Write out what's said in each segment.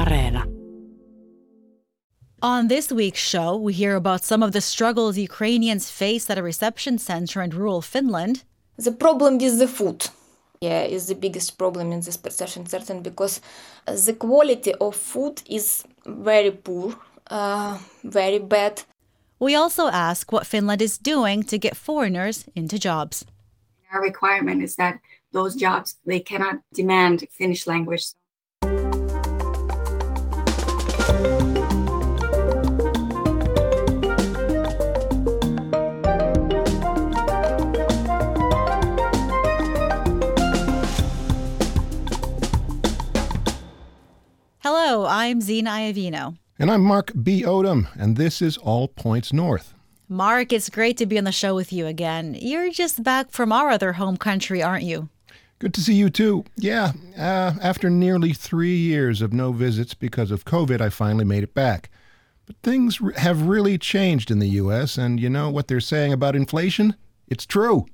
Areena. On this week's show, we hear about some of the struggles Ukrainians face at a reception center in rural Finland. The problem with the food yeah, is the biggest problem in this reception center because the quality of food is very poor, uh, very bad. We also ask what Finland is doing to get foreigners into jobs. Our requirement is that those jobs they cannot demand Finnish language. Hello, I'm Zena Iovino. And I'm Mark B. Odom, and this is All Points North. Mark, it's great to be on the show with you again. You're just back from our other home country, aren't you? Good to see you too. Yeah, uh, after nearly three years of no visits because of COVID, I finally made it back. But things have really changed in the U.S., and you know what they're saying about inflation? It's true.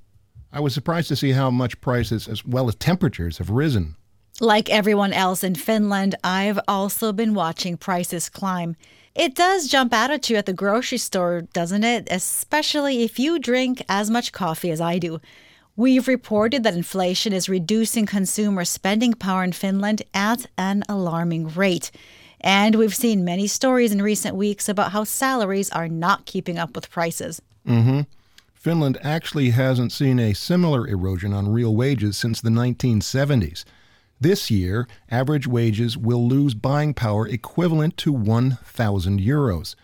I was surprised to see how much prices as well as temperatures have risen. Like everyone else in Finland, I've also been watching prices climb. It does jump out at you at the grocery store, doesn't it? Especially if you drink as much coffee as I do. We've reported that inflation is reducing consumer spending power in Finland at an alarming rate. And we've seen many stories in recent weeks about how salaries are not keeping up with prices. Mm-hmm. Finland actually hasn't seen a similar erosion on real wages since the 1970s. This year, average wages will lose buying power equivalent to 1,000 euros.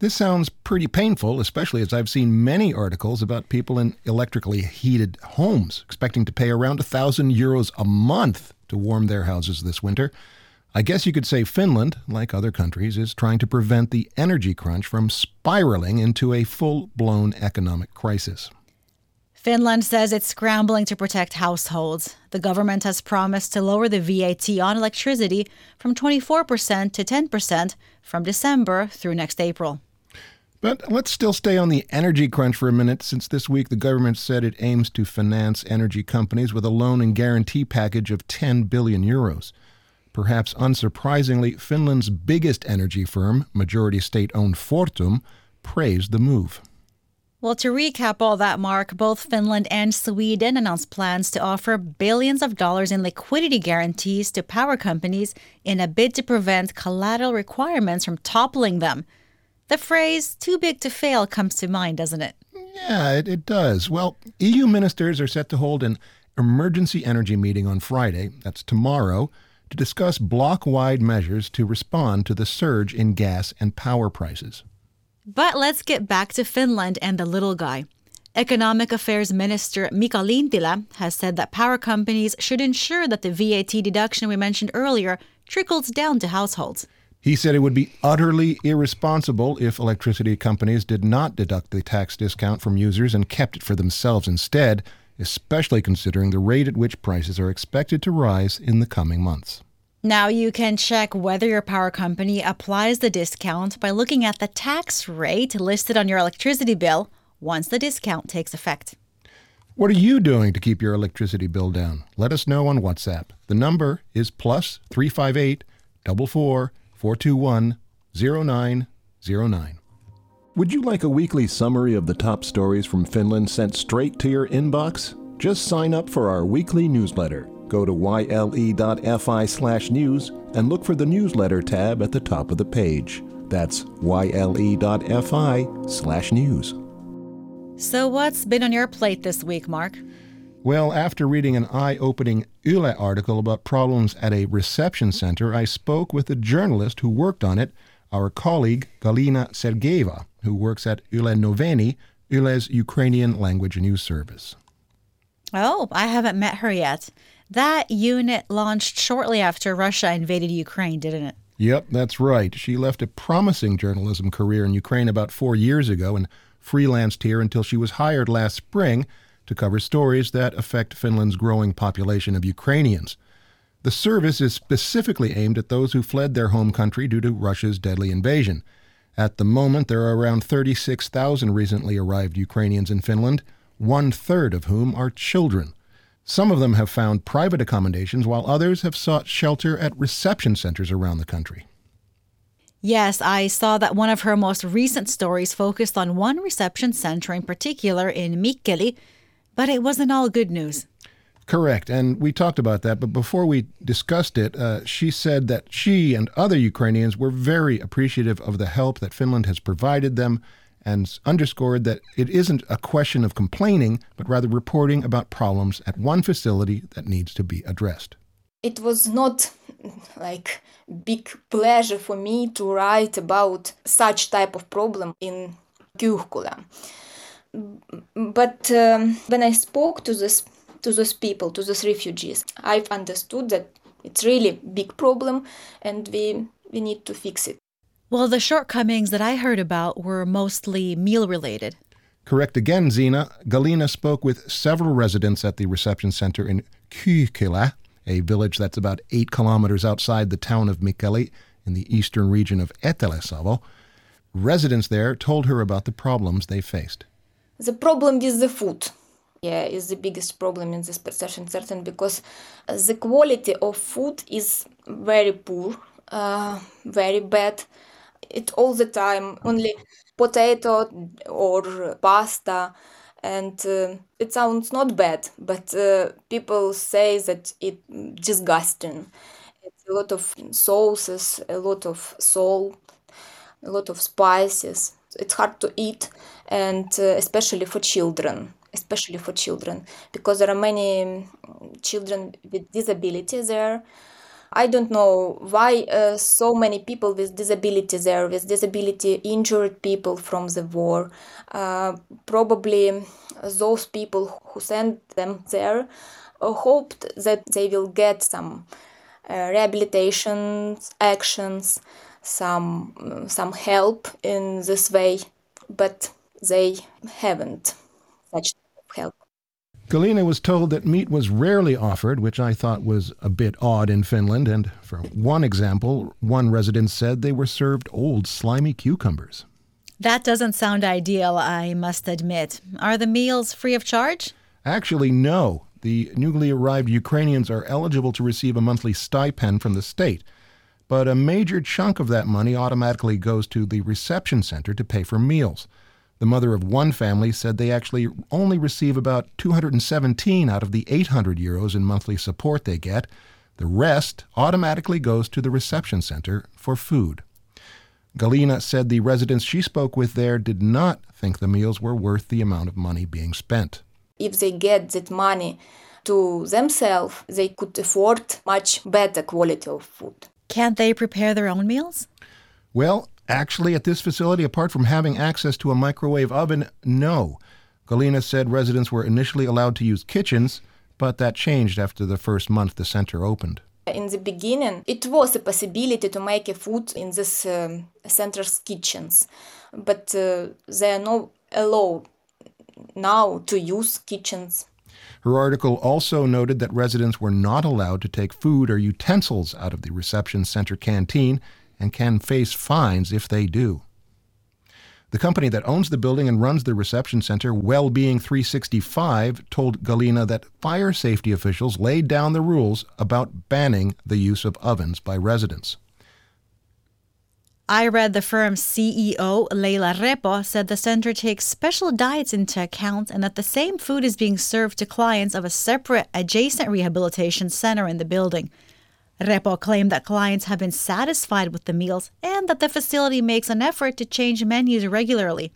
This sounds pretty painful, especially as I've seen many articles about people in electrically heated homes expecting to pay around 1,000 euros a month to warm their houses this winter. I guess you could say Finland, like other countries, is trying to prevent the energy crunch from spiraling into a full blown economic crisis. Finland says it's scrambling to protect households. The government has promised to lower the VAT on electricity from 24% to 10% from December through next April. But let's still stay on the energy crunch for a minute, since this week the government said it aims to finance energy companies with a loan and guarantee package of 10 billion euros. Perhaps unsurprisingly, Finland's biggest energy firm, majority state owned Fortum, praised the move. Well, to recap all that, Mark, both Finland and Sweden announced plans to offer billions of dollars in liquidity guarantees to power companies in a bid to prevent collateral requirements from toppling them. The phrase too big to fail comes to mind, doesn't it? Yeah, it, it does. Well, EU ministers are set to hold an emergency energy meeting on Friday, that's tomorrow, to discuss block wide measures to respond to the surge in gas and power prices. But let's get back to Finland and the little guy. Economic Affairs Minister Mika Lintilä has said that power companies should ensure that the VAT deduction we mentioned earlier trickles down to households. He said it would be utterly irresponsible if electricity companies did not deduct the tax discount from users and kept it for themselves instead, especially considering the rate at which prices are expected to rise in the coming months. Now you can check whether your power company applies the discount by looking at the tax rate listed on your electricity bill once the discount takes effect. What are you doing to keep your electricity bill down? Let us know on WhatsApp. The number is plus 358 44 421 0909. Would you like a weekly summary of the top stories from Finland sent straight to your inbox? Just sign up for our weekly newsletter. Go to yle.fi slash news and look for the newsletter tab at the top of the page. That's yle.fi slash news. So, what's been on your plate this week, Mark? Well, after reading an eye opening Yle article about problems at a reception center, I spoke with a journalist who worked on it, our colleague Galina Sergeyeva, who works at Yle Noviny, Yle's Ukrainian language news service. Oh, I haven't met her yet. That unit launched shortly after Russia invaded Ukraine, didn't it? Yep, that's right. She left a promising journalism career in Ukraine about four years ago and freelanced here until she was hired last spring to cover stories that affect Finland's growing population of Ukrainians. The service is specifically aimed at those who fled their home country due to Russia's deadly invasion. At the moment, there are around 36,000 recently arrived Ukrainians in Finland, one third of whom are children. Some of them have found private accommodations, while others have sought shelter at reception centers around the country. Yes, I saw that one of her most recent stories focused on one reception center in particular in Mikkeli, but it wasn't all good news. Correct. And we talked about that. But before we discussed it, uh, she said that she and other Ukrainians were very appreciative of the help that Finland has provided them and underscored that it isn't a question of complaining, but rather reporting about problems at one facility that needs to be addressed. It was not like big pleasure for me to write about such type of problem in Kyyhkylä. But um, when I spoke to this to those people, to those refugees, I've understood that it's really big problem and we we need to fix it. Well, the shortcomings that I heard about were mostly meal related. Correct again, Zena. Galina spoke with several residents at the reception center in Kyyhkylä, a village that's about eight kilometers outside the town of Mikkeli in the eastern region of Etelä-Savo. Residents there told her about the problems they faced. The problem is the food, yeah, is the biggest problem in this reception center because the quality of food is very poor, uh, very bad it all the time only potato or pasta. And uh, it sounds not bad but uh, people say that it disgusting. It's a lot of sauces a lot of salt a lot of spices. It's hard to eat and uh, especially for children especially for children because there are many children with disability there I don't know why uh, so many people with disability there, with disability injured people from the war. Uh, probably those people who sent them there uh, hoped that they will get some uh, rehabilitation actions, some some help in this way, but they haven't. Galina was told that meat was rarely offered, which I thought was a bit odd in Finland. And for one example, one resident said they were served old, slimy cucumbers. That doesn't sound ideal, I must admit. Are the meals free of charge? Actually, no. The newly arrived Ukrainians are eligible to receive a monthly stipend from the state. But a major chunk of that money automatically goes to the reception center to pay for meals. The mother of one family said they actually only receive about 217 out of the 800 euros in monthly support they get. The rest automatically goes to the reception center for food. Galina said the residents she spoke with there did not think the meals were worth the amount of money being spent. If they get that money to themselves, they could afford much better quality of food. Can't they prepare their own meals? Well, Actually, at this facility, apart from having access to a microwave oven, no. Galina said residents were initially allowed to use kitchens, but that changed after the first month the center opened. In the beginning, it was a possibility to make a food in this um, center's kitchens, but uh, they are not allowed now to use kitchens. Her article also noted that residents were not allowed to take food or utensils out of the reception center canteen and can face fines if they do. The company that owns the building and runs the reception center, Wellbeing 365, told Galina that fire safety officials laid down the rules about banning the use of ovens by residents. I read the firm's CEO, Leila Repo, said the center takes special diets into account and that the same food is being served to clients of a separate adjacent rehabilitation center in the building. Repo claimed that clients have been satisfied with the meals and that the facility makes an effort to change menus regularly.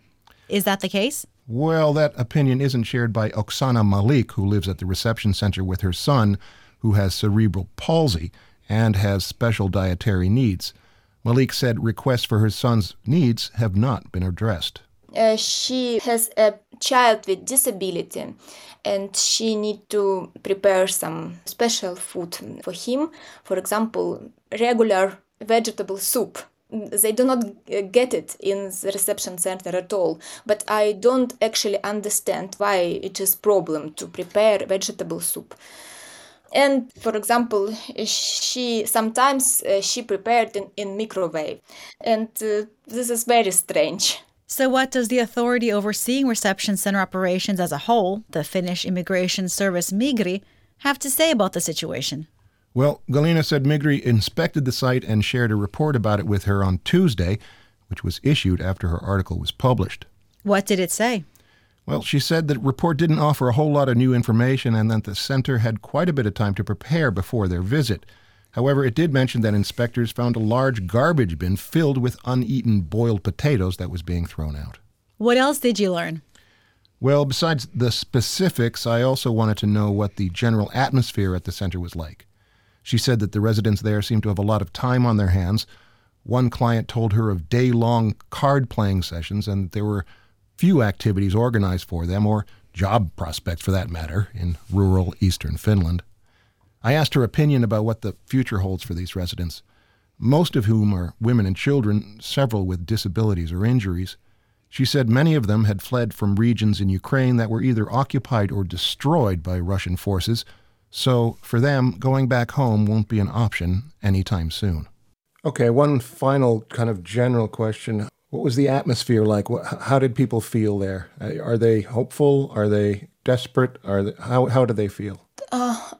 Is that the case? Well, that opinion isn't shared by Oksana Malik, who lives at the reception center with her son, who has cerebral palsy and has special dietary needs. Malik said requests for her son's needs have not been addressed. Uh, she has a child with disability and she need to prepare some special food for him. For example regular vegetable soup. They do not get it in the reception center at all. But i don't actually understand why it is problem to prepare vegetable soup. And for example she sometimes uh, she prepared in, in microwave. And uh, this is very strange so, what does the authority overseeing reception center operations as a whole, the Finnish Immigration Service Migri, have to say about the situation? Well, Galina said Migri inspected the site and shared a report about it with her on Tuesday, which was issued after her article was published. What did it say? Well, she said that report didn't offer a whole lot of new information and that the center had quite a bit of time to prepare before their visit. However, it did mention that inspectors found a large garbage bin filled with uneaten boiled potatoes that was being thrown out. What else did you learn? Well, besides the specifics, I also wanted to know what the general atmosphere at the center was like. She said that the residents there seemed to have a lot of time on their hands. One client told her of day long card playing sessions and that there were few activities organized for them, or job prospects for that matter, in rural eastern Finland. I asked her opinion about what the future holds for these residents, most of whom are women and children, several with disabilities or injuries. She said many of them had fled from regions in Ukraine that were either occupied or destroyed by Russian forces, so for them, going back home won't be an option anytime soon. Okay, one final kind of general question. What was the atmosphere like? How did people feel there? Uh, are they hopeful? Are they desperate? Are they, how how do they feel? Uh,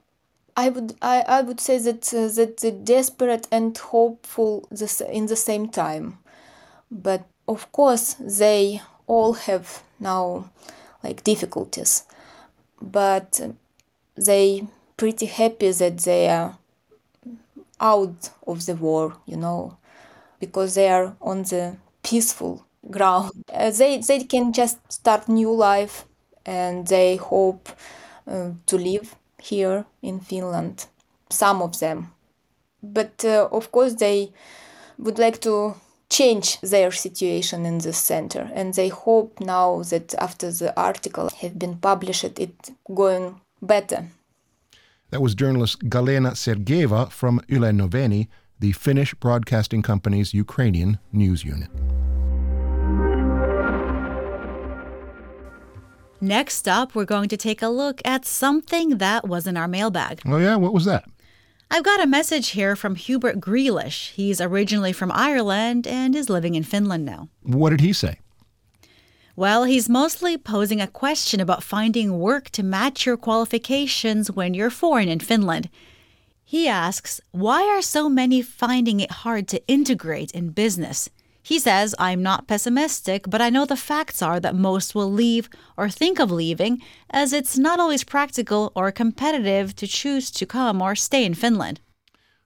I would I, I would say that uh, that the desperate and hopeful in the same time, but of course they all have now like difficulties. But they pretty happy that they are out of the war you know because they are on the peaceful ground. Uh, they they can just start new life and they hope uh, to live here in finland some of them. But uh, of course they would like to change their situation in the center. And they hope now that after the article have been published it going better. That was journalist Galina Sergeyeva from yle Noviny the finnish broadcasting company's ukrainian news unit Next up, we're going to take a look at something that was in our mailbag. Oh, yeah? What was that? I've got a message here from Hubert Grealish. He's originally from Ireland and is living in Finland now. What did he say? Well, he's mostly posing a question about finding work to match your qualifications when you're foreign in Finland. He asks, Why are so many finding it hard to integrate in business? He says, I'm not pessimistic, but I know the facts are that most will leave or think of leaving, as it's not always practical or competitive to choose to come or stay in Finland.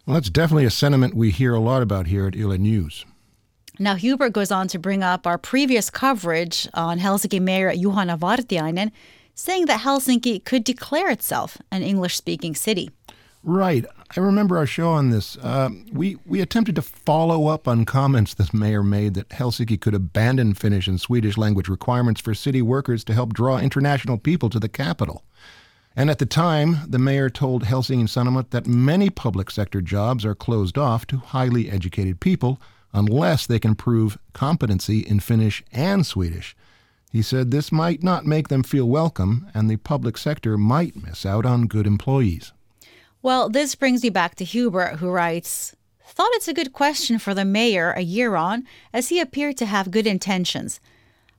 Well, that's definitely a sentiment we hear a lot about here at Yle News. Now, Hubert goes on to bring up our previous coverage on Helsinki Mayor Juhana Vartiainen, saying that Helsinki could declare itself an English speaking city. Right. I remember our show on this. Uh, we we attempted to follow up on comments the mayor made that Helsinki could abandon Finnish and Swedish language requirements for city workers to help draw international people to the capital. And at the time, the mayor told Helsingin Sanomat that many public sector jobs are closed off to highly educated people unless they can prove competency in Finnish and Swedish. He said this might not make them feel welcome, and the public sector might miss out on good employees. Well, this brings me back to Hubert, who writes Thought it's a good question for the mayor a year on, as he appeared to have good intentions.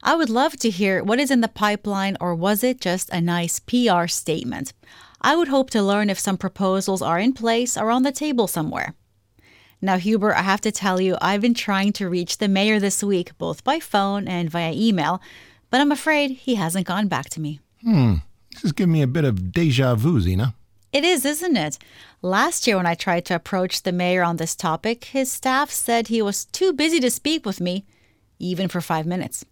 I would love to hear what is in the pipeline, or was it just a nice PR statement? I would hope to learn if some proposals are in place or on the table somewhere. Now, Hubert, I have to tell you, I've been trying to reach the mayor this week, both by phone and via email, but I'm afraid he hasn't gone back to me. Hmm. This is giving me a bit of deja vu, Zena. It is, isn't it? Last year, when I tried to approach the mayor on this topic, his staff said he was too busy to speak with me, even for five minutes.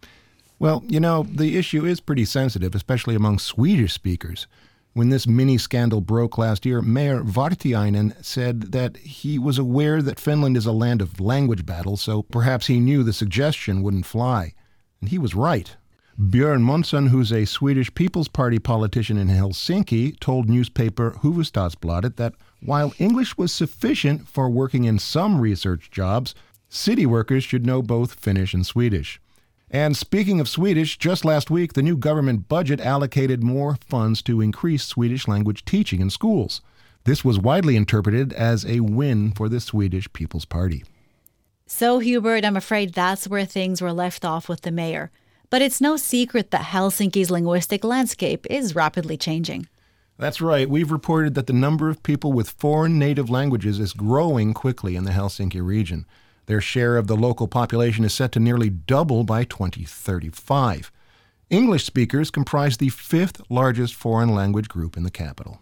Well, you know, the issue is pretty sensitive, especially among Swedish speakers. When this mini scandal broke last year, Mayor Vartiainen said that he was aware that Finland is a land of language battles, so perhaps he knew the suggestion wouldn't fly. And he was right. Björn Månsson, who's a Swedish People's Party politician in Helsinki, told newspaper Hufvudstadsbladet that while English was sufficient for working in some research jobs, city workers should know both Finnish and Swedish. And speaking of Swedish, just last week the new government budget allocated more funds to increase Swedish language teaching in schools. This was widely interpreted as a win for the Swedish People's Party. So, Hubert, I'm afraid that's where things were left off with the mayor. But it's no secret that Helsinki's linguistic landscape is rapidly changing. That's right. We've reported that the number of people with foreign native languages is growing quickly in the Helsinki region. Their share of the local population is set to nearly double by 2035. English speakers comprise the fifth largest foreign language group in the capital.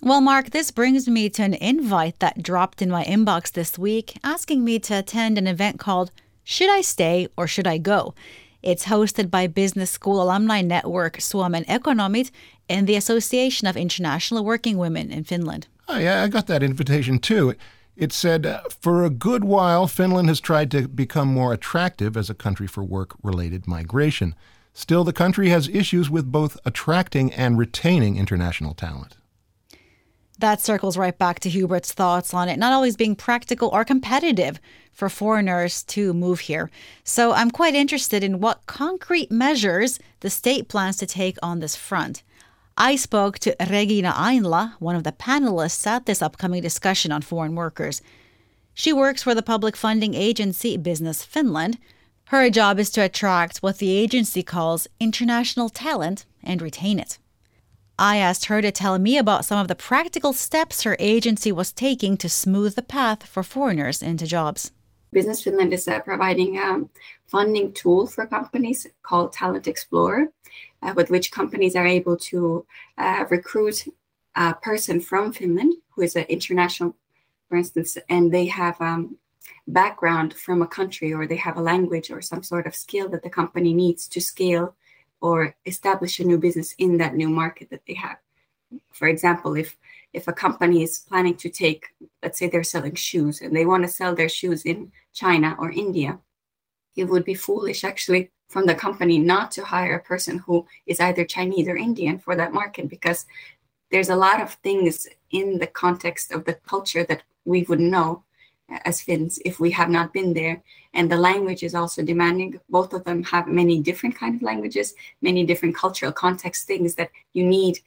Well, Mark, this brings me to an invite that dropped in my inbox this week asking me to attend an event called Should I Stay or Should I Go? It's hosted by Business School Alumni Network Suomen Ekonomit and the Association of International Working Women in Finland. Oh, yeah, I got that invitation too. It said, uh, For a good while, Finland has tried to become more attractive as a country for work related migration. Still, the country has issues with both attracting and retaining international talent. That circles right back to Hubert's thoughts on it not always being practical or competitive for foreigners to move here. So I'm quite interested in what concrete measures the state plans to take on this front. I spoke to Regina Ainla, one of the panelists at this upcoming discussion on foreign workers. She works for the public funding agency Business Finland. Her job is to attract what the agency calls international talent and retain it. I asked her to tell me about some of the practical steps her agency was taking to smooth the path for foreigners into jobs. Business Finland is uh, providing a um, funding tool for companies called Talent Explorer, uh, with which companies are able to uh, recruit a person from Finland who is an international, for instance, and they have um, background from a country or they have a language or some sort of skill that the company needs to scale or establish a new business in that new market that they have. For example, if if a company is planning to take, let's say they're selling shoes and they want to sell their shoes in China or India, it would be foolish actually from the company not to hire a person who is either Chinese or Indian for that market because there's a lot of things in the context of the culture that we would know as Finns if we have not been there. And the language is also demanding. Both of them have many different kind of languages, many different cultural context things that you need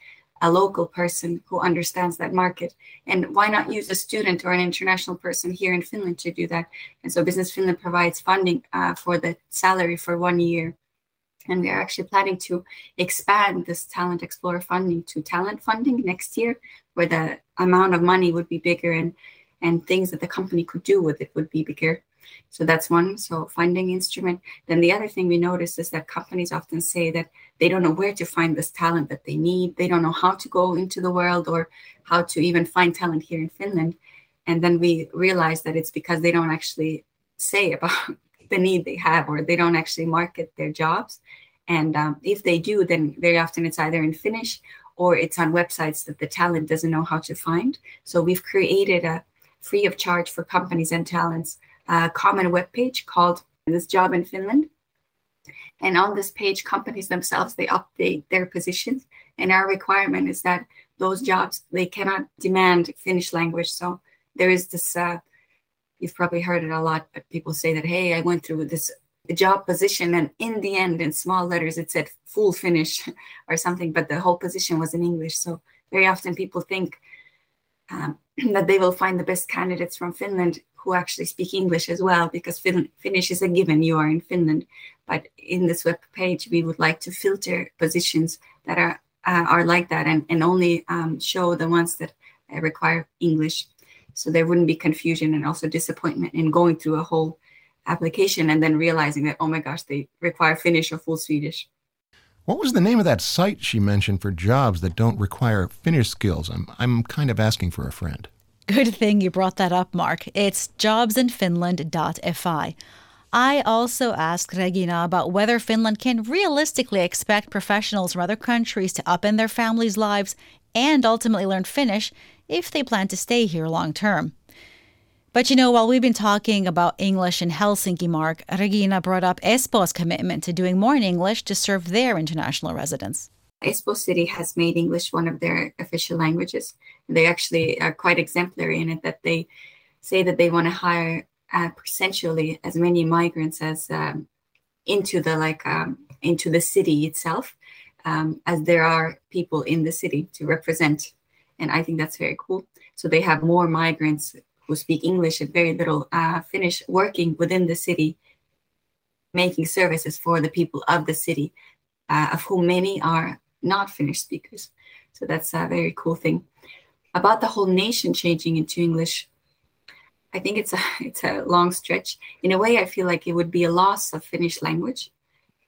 a local person who understands that market. And why not use a student or an international person here in Finland to do that? And so Business Finland provides funding uh, for the salary for one year. And we are actually planning to expand this Talent Explorer funding to talent funding next year, where the amount of money would be bigger and and things that the company could do with it would be bigger. So that's one. So funding instrument. Then the other thing we notice is that companies often say that they don't know where to find this talent that they need. They don't know how to go into the world or how to even find talent here in Finland. And then we realize that it's because they don't actually say about the need they have or they don't actually market their jobs. And um, if they do, then very often it's either in Finnish or it's on websites that the talent doesn't know how to find. So we've created a free of charge for companies and talents a common web page called This Job in Finland. And on this page, companies themselves they update their positions. And our requirement is that those jobs they cannot demand Finnish language. So there is this. Uh, you've probably heard it a lot, but people say that, hey, I went through this job position, and in the end, in small letters, it said full Finnish or something, but the whole position was in English. So very often people think um, that they will find the best candidates from Finland who actually speak English as well, because fin- Finnish is a given. You are in Finland, but in this web page, we would like to filter positions that are uh, are like that, and and only um, show the ones that uh, require English, so there wouldn't be confusion and also disappointment in going through a whole application and then realizing that oh my gosh, they require Finnish or full Swedish. What was the name of that site she mentioned for jobs that don't require Finnish skills? I'm, I'm kind of asking for a friend. Good thing you brought that up, Mark. It's jobsinfinland.fi. I also asked Regina about whether Finland can realistically expect professionals from other countries to upend their families' lives and ultimately learn Finnish if they plan to stay here long term. But you know, while we've been talking about English in Helsinki, Mark, Regina brought up Espoo's commitment to doing more in English to serve their international residents. Espoo City has made English one of their official languages. They actually are quite exemplary in it that they say that they want to hire uh, percentually as many migrants as um, into the like um, into the city itself um, as there are people in the city to represent. And I think that's very cool. So they have more migrants who speak English and very little uh, Finnish working within the city, making services for the people of the city, uh, of whom many are not Finnish speakers. So that's a very cool thing. About the whole nation changing into English, I think it's a it's a long stretch. In a way, I feel like it would be a loss of Finnish language,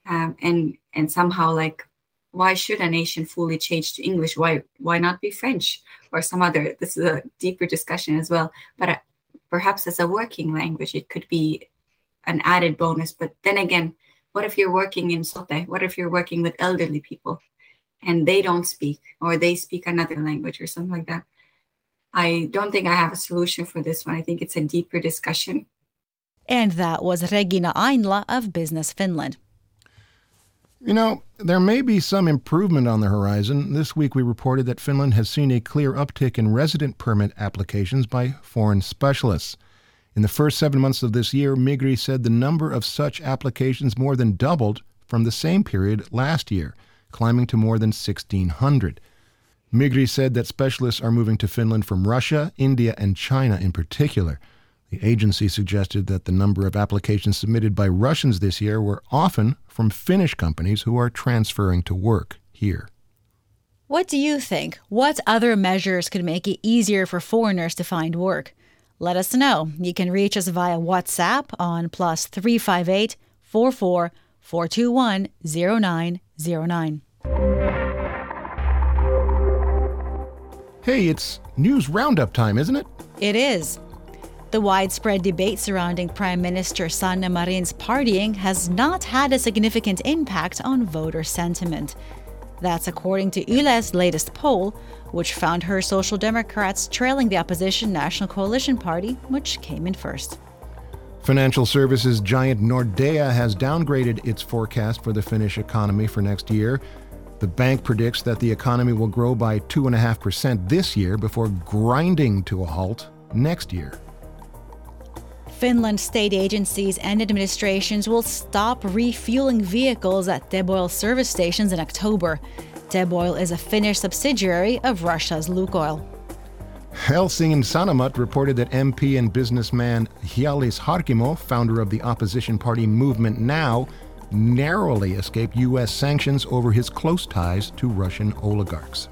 um, and and somehow like why should a nation fully change to English? Why why not be French or some other? This is a deeper discussion as well. But uh, perhaps as a working language, it could be an added bonus. But then again, what if you're working in Sote? What if you're working with elderly people and they don't speak or they speak another language or something like that? I don't think I have a solution for this one. I think it's a deeper discussion. And that was Regina Ainla of Business Finland. You know, there may be some improvement on the horizon. This week we reported that Finland has seen a clear uptick in resident permit applications by foreign specialists. In the first seven months of this year, Migri said the number of such applications more than doubled from the same period last year, climbing to more than 1,600. Migri said that specialists are moving to Finland from Russia, India, and China in particular. The agency suggested that the number of applications submitted by Russians this year were often from Finnish companies who are transferring to work here. What do you think? What other measures could make it easier for foreigners to find work? Let us know. You can reach us via WhatsApp on plus 358 44 421 0909. Hey, it's news roundup time, isn't it? It is. The widespread debate surrounding Prime Minister Sanna Marin's partying has not had a significant impact on voter sentiment. That's according to Yle's latest poll, which found her Social Democrats trailing the opposition National Coalition Party, which came in first. Financial services giant Nordea has downgraded its forecast for the Finnish economy for next year. The bank predicts that the economy will grow by 2.5% this year before grinding to a halt next year. Finland state agencies and administrations will stop refueling vehicles at Teboil service stations in October. Teboil is a Finnish subsidiary of Russia's Lukoil. Helsingin Sanomat reported that MP and businessman Hjallis Harkimo, founder of the opposition party Movement Now, narrowly escaped U.S. sanctions over his close ties to Russian oligarchs.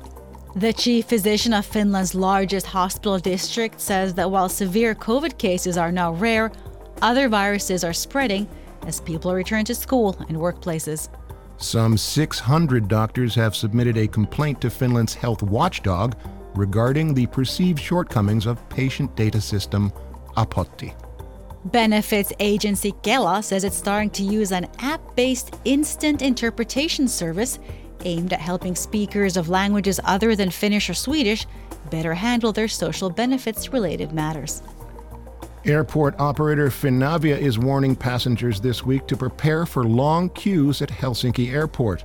The chief physician of Finland's largest hospital district says that while severe COVID cases are now rare, other viruses are spreading as people return to school and workplaces. Some 600 doctors have submitted a complaint to Finland's health watchdog regarding the perceived shortcomings of patient data system Apotti. Benefits agency Kela says it's starting to use an app based instant interpretation service aimed at helping speakers of languages other than Finnish or Swedish better handle their social benefits related matters. Airport operator Finavia is warning passengers this week to prepare for long queues at Helsinki Airport.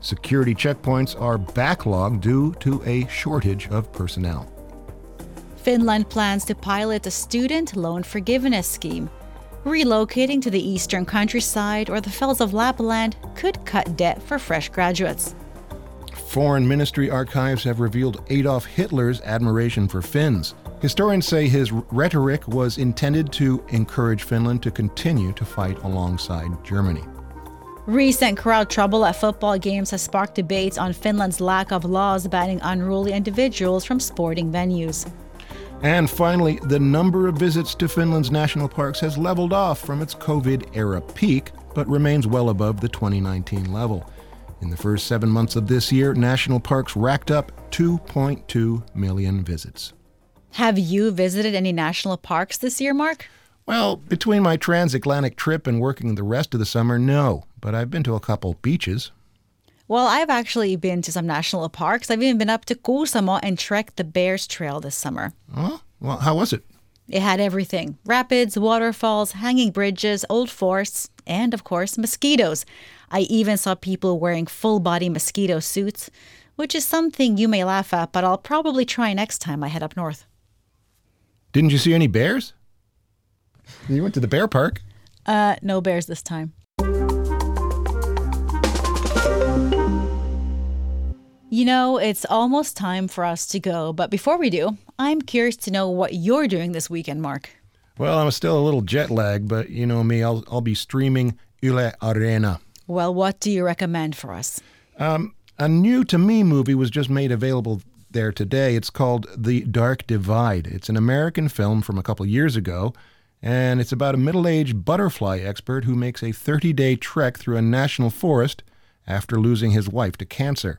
Security checkpoints are backlogged due to a shortage of personnel. Finland plans to pilot a student loan forgiveness scheme. Relocating to the eastern countryside or the fells of Lapland could cut debt for fresh graduates. Foreign Ministry archives have revealed Adolf Hitler's admiration for Finns. Historians say his rhetoric was intended to encourage Finland to continue to fight alongside Germany. Recent crowd trouble at football games has sparked debates on Finland's lack of laws banning unruly individuals from sporting venues. And finally, the number of visits to Finland's national parks has leveled off from its COVID era peak, but remains well above the 2019 level. In the first seven months of this year, national parks racked up 2.2 million visits. Have you visited any national parks this year, Mark? Well, between my transatlantic trip and working the rest of the summer, no. But I've been to a couple beaches. Well, I've actually been to some national parks. I've even been up to Kuusamo and trekked the Bears Trail this summer. Oh, well, how was it? It had everything rapids, waterfalls, hanging bridges, old forests, and of course, mosquitoes. I even saw people wearing full body mosquito suits, which is something you may laugh at, but I'll probably try next time I head up north. Didn't you see any bears? You went to the bear park. Uh, no bears this time. You know, it's almost time for us to go, but before we do, I'm curious to know what you're doing this weekend, Mark. Well, I'm still a little jet lagged, but you know me, I'll, I'll be streaming Yle Areena. Well, what do you recommend for us? Um, A new to me movie was just made available there today. It's called The Dark Divide. It's an American film from a couple years ago, and it's about a middle aged butterfly expert who makes a 30 day trek through a national forest after losing his wife to cancer.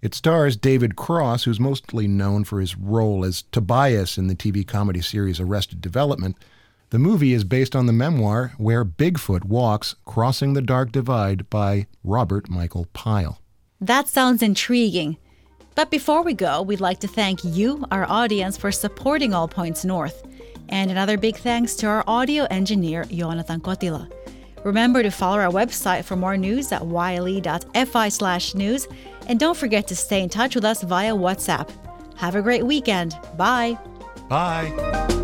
It stars David Cross, who's mostly known for his role as Tobias in the TV comedy series Arrested Development. The movie is based on the memoir Where Bigfoot Walks Crossing the Dark Divide by Robert Michael Pyle. That sounds intriguing. But before we go, we'd like to thank you, our audience, for supporting All Points North. And another big thanks to our audio engineer, Joonatan Kotila. Remember to follow our website for more news at yle.fi slash news. And don't forget to stay in touch with us via WhatsApp. Have a great weekend. Bye. Bye.